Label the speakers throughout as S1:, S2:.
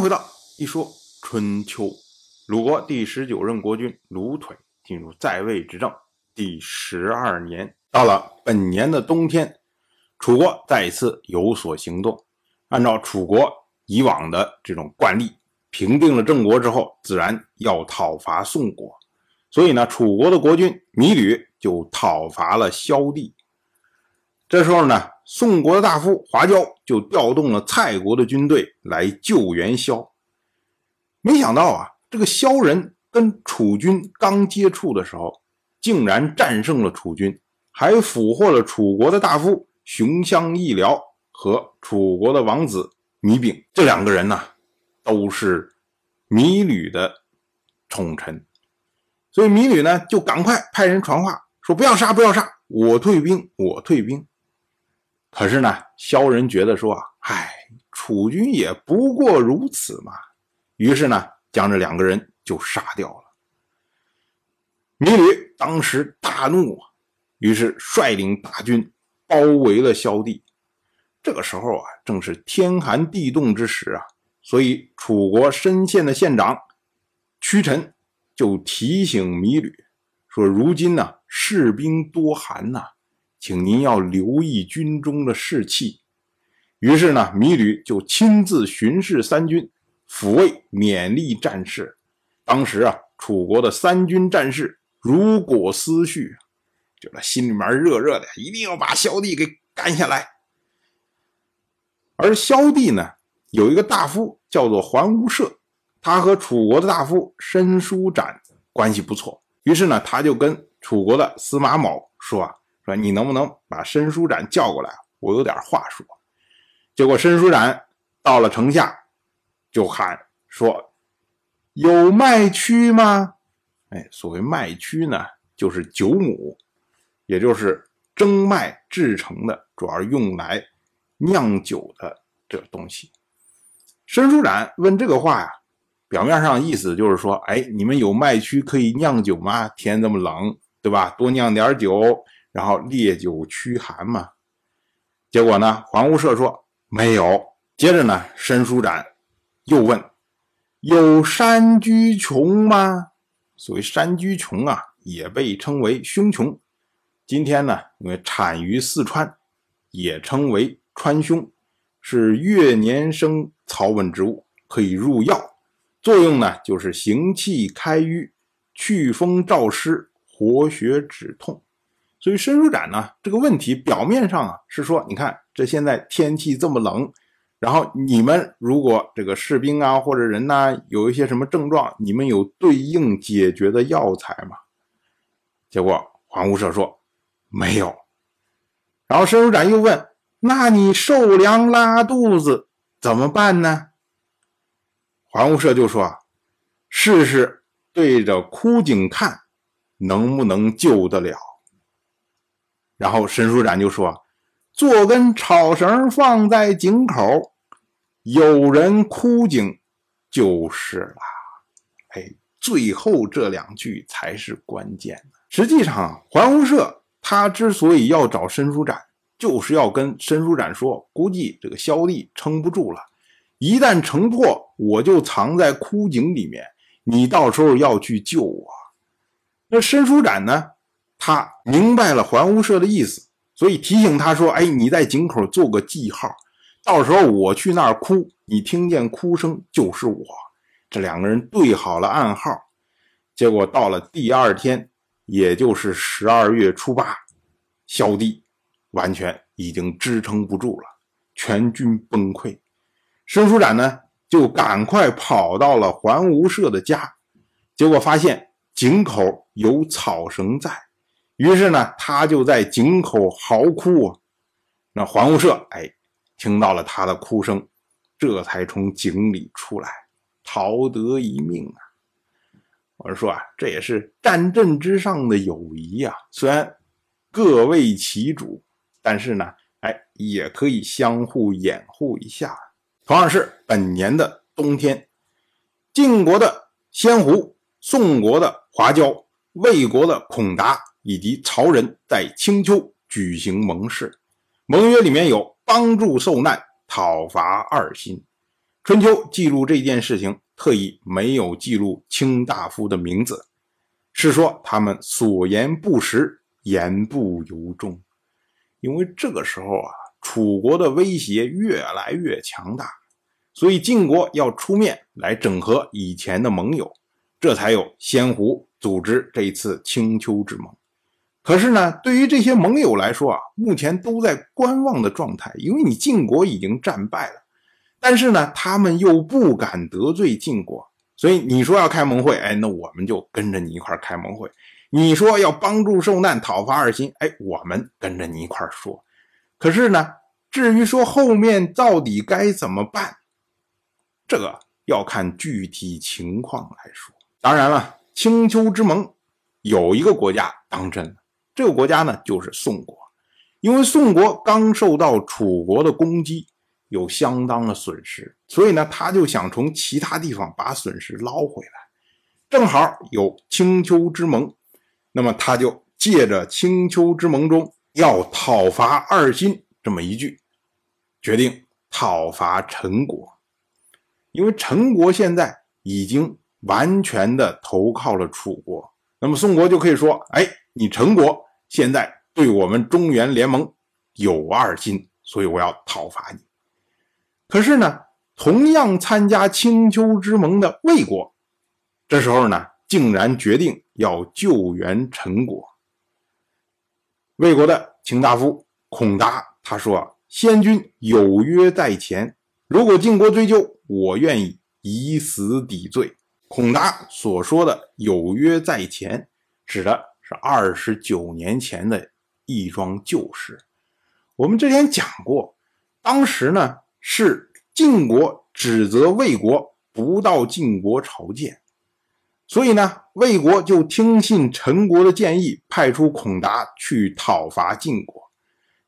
S1: 回到一说春秋。鲁国第十九任国君鲁腿进入在位执政第十二年，到了本年的冬天，楚国再一次有所行动。按照楚国以往的这种惯例，平定了郑国之后，自然要讨伐宋国。所以呢，楚国的国君芈吕就讨伐了萧地。这时候呢，宋国的大夫华椒就调动了蔡国的军队来救援萧。没想到啊，这个萧人跟楚军刚接触的时候，竟然战胜了楚军，还俘获了楚国的大夫熊乡义辽和楚国的王子芈丙。这两个人呢，都是芈吕的宠臣，所以芈吕呢就赶快派人传话说：“不要杀，不要杀，我退兵，我退兵。”可是呢，萧人觉得说啊，唉，楚军也不过如此嘛。于是呢，将这两个人就杀掉了。芈吕当时大怒啊，于是率领大军包围了萧地。这个时候啊，正是天寒地冻之时啊，所以楚国深县的县长屈臣就提醒芈吕说：“如今呢，士兵多寒呐。”请您要留意军中的士气。于是呢，芈吕就亲自巡视三军，抚慰勉励战士。当时啊，楚国的三军战士如果思绪，就那心里面热热的，一定要把萧帝给干下来。而萧帝呢，有一个大夫叫做桓无赦，他和楚国的大夫申叔展关系不错。于是呢，他就跟楚国的司马卯说啊。说你能不能把申叔展叫过来？我有点话说。结果申叔展到了城下，就喊说：“有麦曲吗？”哎，所谓麦曲呢，就是酒母，也就是蒸麦制成的，主要用来酿酒的这东西。申叔展问这个话呀，表面上意思就是说：“哎，你们有麦曲可以酿酒吗？天这么冷，对吧？多酿点酒。”然后烈酒驱寒嘛，结果呢，黄无赦说没有。接着呢，申叔展又问：“有山居穷吗？”所谓山居穷啊，也被称为胸穷。今天呢，因为产于四川，也称为川芎，是月年生草本植物，可以入药，作用呢就是行气开瘀、祛风燥湿、活血止痛。所以申叔展呢，这个问题表面上啊是说，你看这现在天气这么冷，然后你们如果这个士兵啊或者人呐有一些什么症状，你们有对应解决的药材吗？结果黄无赦说没有。然后申叔展又问：那你受凉拉肚子怎么办呢？黄无赦就说：试试对着枯井看，能不能救得了。然后申书展就说：“做根草绳放在井口，有人枯井就是了。”哎，最后这两句才是关键实际上，桓无赦他之所以要找申书展，就是要跟申书展说：“估计这个萧帝撑不住了，一旦城破，我就藏在枯井里面，你到时候要去救我。”那申书展呢？他明白了桓无赦的意思，所以提醒他说：“哎，你在井口做个记号，到时候我去那儿哭，你听见哭声就是我。”这两个人对好了暗号，结果到了第二天，也就是十二月初八，萧帝完全已经支撑不住了，全军崩溃。申叔展呢，就赶快跑到了桓无赦的家，结果发现井口有草绳在。于是呢，他就在井口嚎哭啊。那黄无赦哎，听到了他的哭声，这才从井里出来，逃得一命啊。我是说啊，这也是战阵之上的友谊啊。虽然各为其主，但是呢，哎，也可以相互掩护一下。同样是本年的冬天，晋国的先胡、宋国的华椒、魏国的孔达。以及曹人在青丘举行盟誓，盟约里面有帮助受难、讨伐二心。春秋》记录这件事情，特意没有记录卿大夫的名字，是说他们所言不实，言不由衷。因为这个时候啊，楚国的威胁越来越强大，所以晋国要出面来整合以前的盟友，这才有先胡组织这次青丘之盟。可是呢，对于这些盟友来说啊，目前都在观望的状态，因为你晋国已经战败了，但是呢，他们又不敢得罪晋国，所以你说要开盟会，哎，那我们就跟着你一块开盟会。你说要帮助受难、讨伐二心，哎，我们跟着你一块说。可是呢，至于说后面到底该怎么办，这个要看具体情况来说。当然了，青丘之盟有一个国家当真了，这个国家呢就是宋国，因为宋国刚受到楚国的攻击，有相当的损失，所以呢，他就想从其他地方把损失捞回来，正好有青丘之盟。那么他就借着青丘之盟中要讨伐二心这么一句，决定讨伐陈国，因为陈国现在已经完全的投靠了楚国，那么宋国就可以说：“哎，你陈国现在对我们中原联盟有二心，所以我要讨伐你。”可是呢，同样参加青丘之盟的魏国，这时候呢，竟然决定。要救援陈国，魏国的卿大夫孔达他说：“先君有约在前，如果晋国追究，我愿意以死抵罪。”孔达所说的“有约在前”，指的是二十九年前的一桩旧事。我们之前讲过，当时呢是晋国指责魏国不到晋国朝见。所以呢，魏国就听信陈国的建议，派出孔达去讨伐晋国。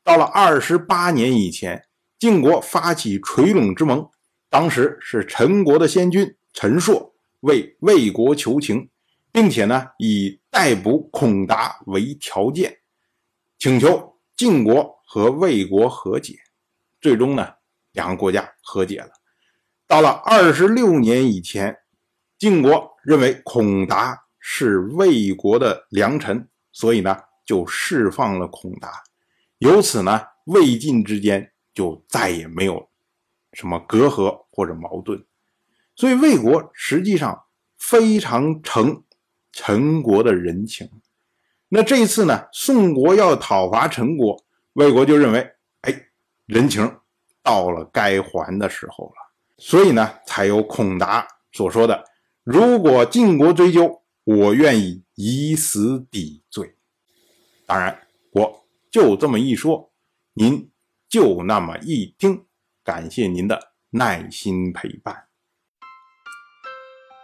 S1: 到了二十八年以前，晋国发起垂陇之盟，当时是陈国的先君陈硕为魏国求情，并且呢以逮捕孔达为条件，请求晋国和魏国和解。最终呢，两个国家和解了。到了二十六年以前。晋国认为孔达是魏国的良臣，所以呢就释放了孔达，由此呢魏晋之间就再也没有什么隔阂或者矛盾，所以魏国实际上非常诚陈国的人情。那这一次呢宋国要讨伐陈国，魏国就认为，哎，人情到了该还的时候了，所以呢才有孔达所说的。如果晋国追究，我愿意以死抵罪。当然，我就这么一说，您就那么一听。感谢您的耐心陪伴。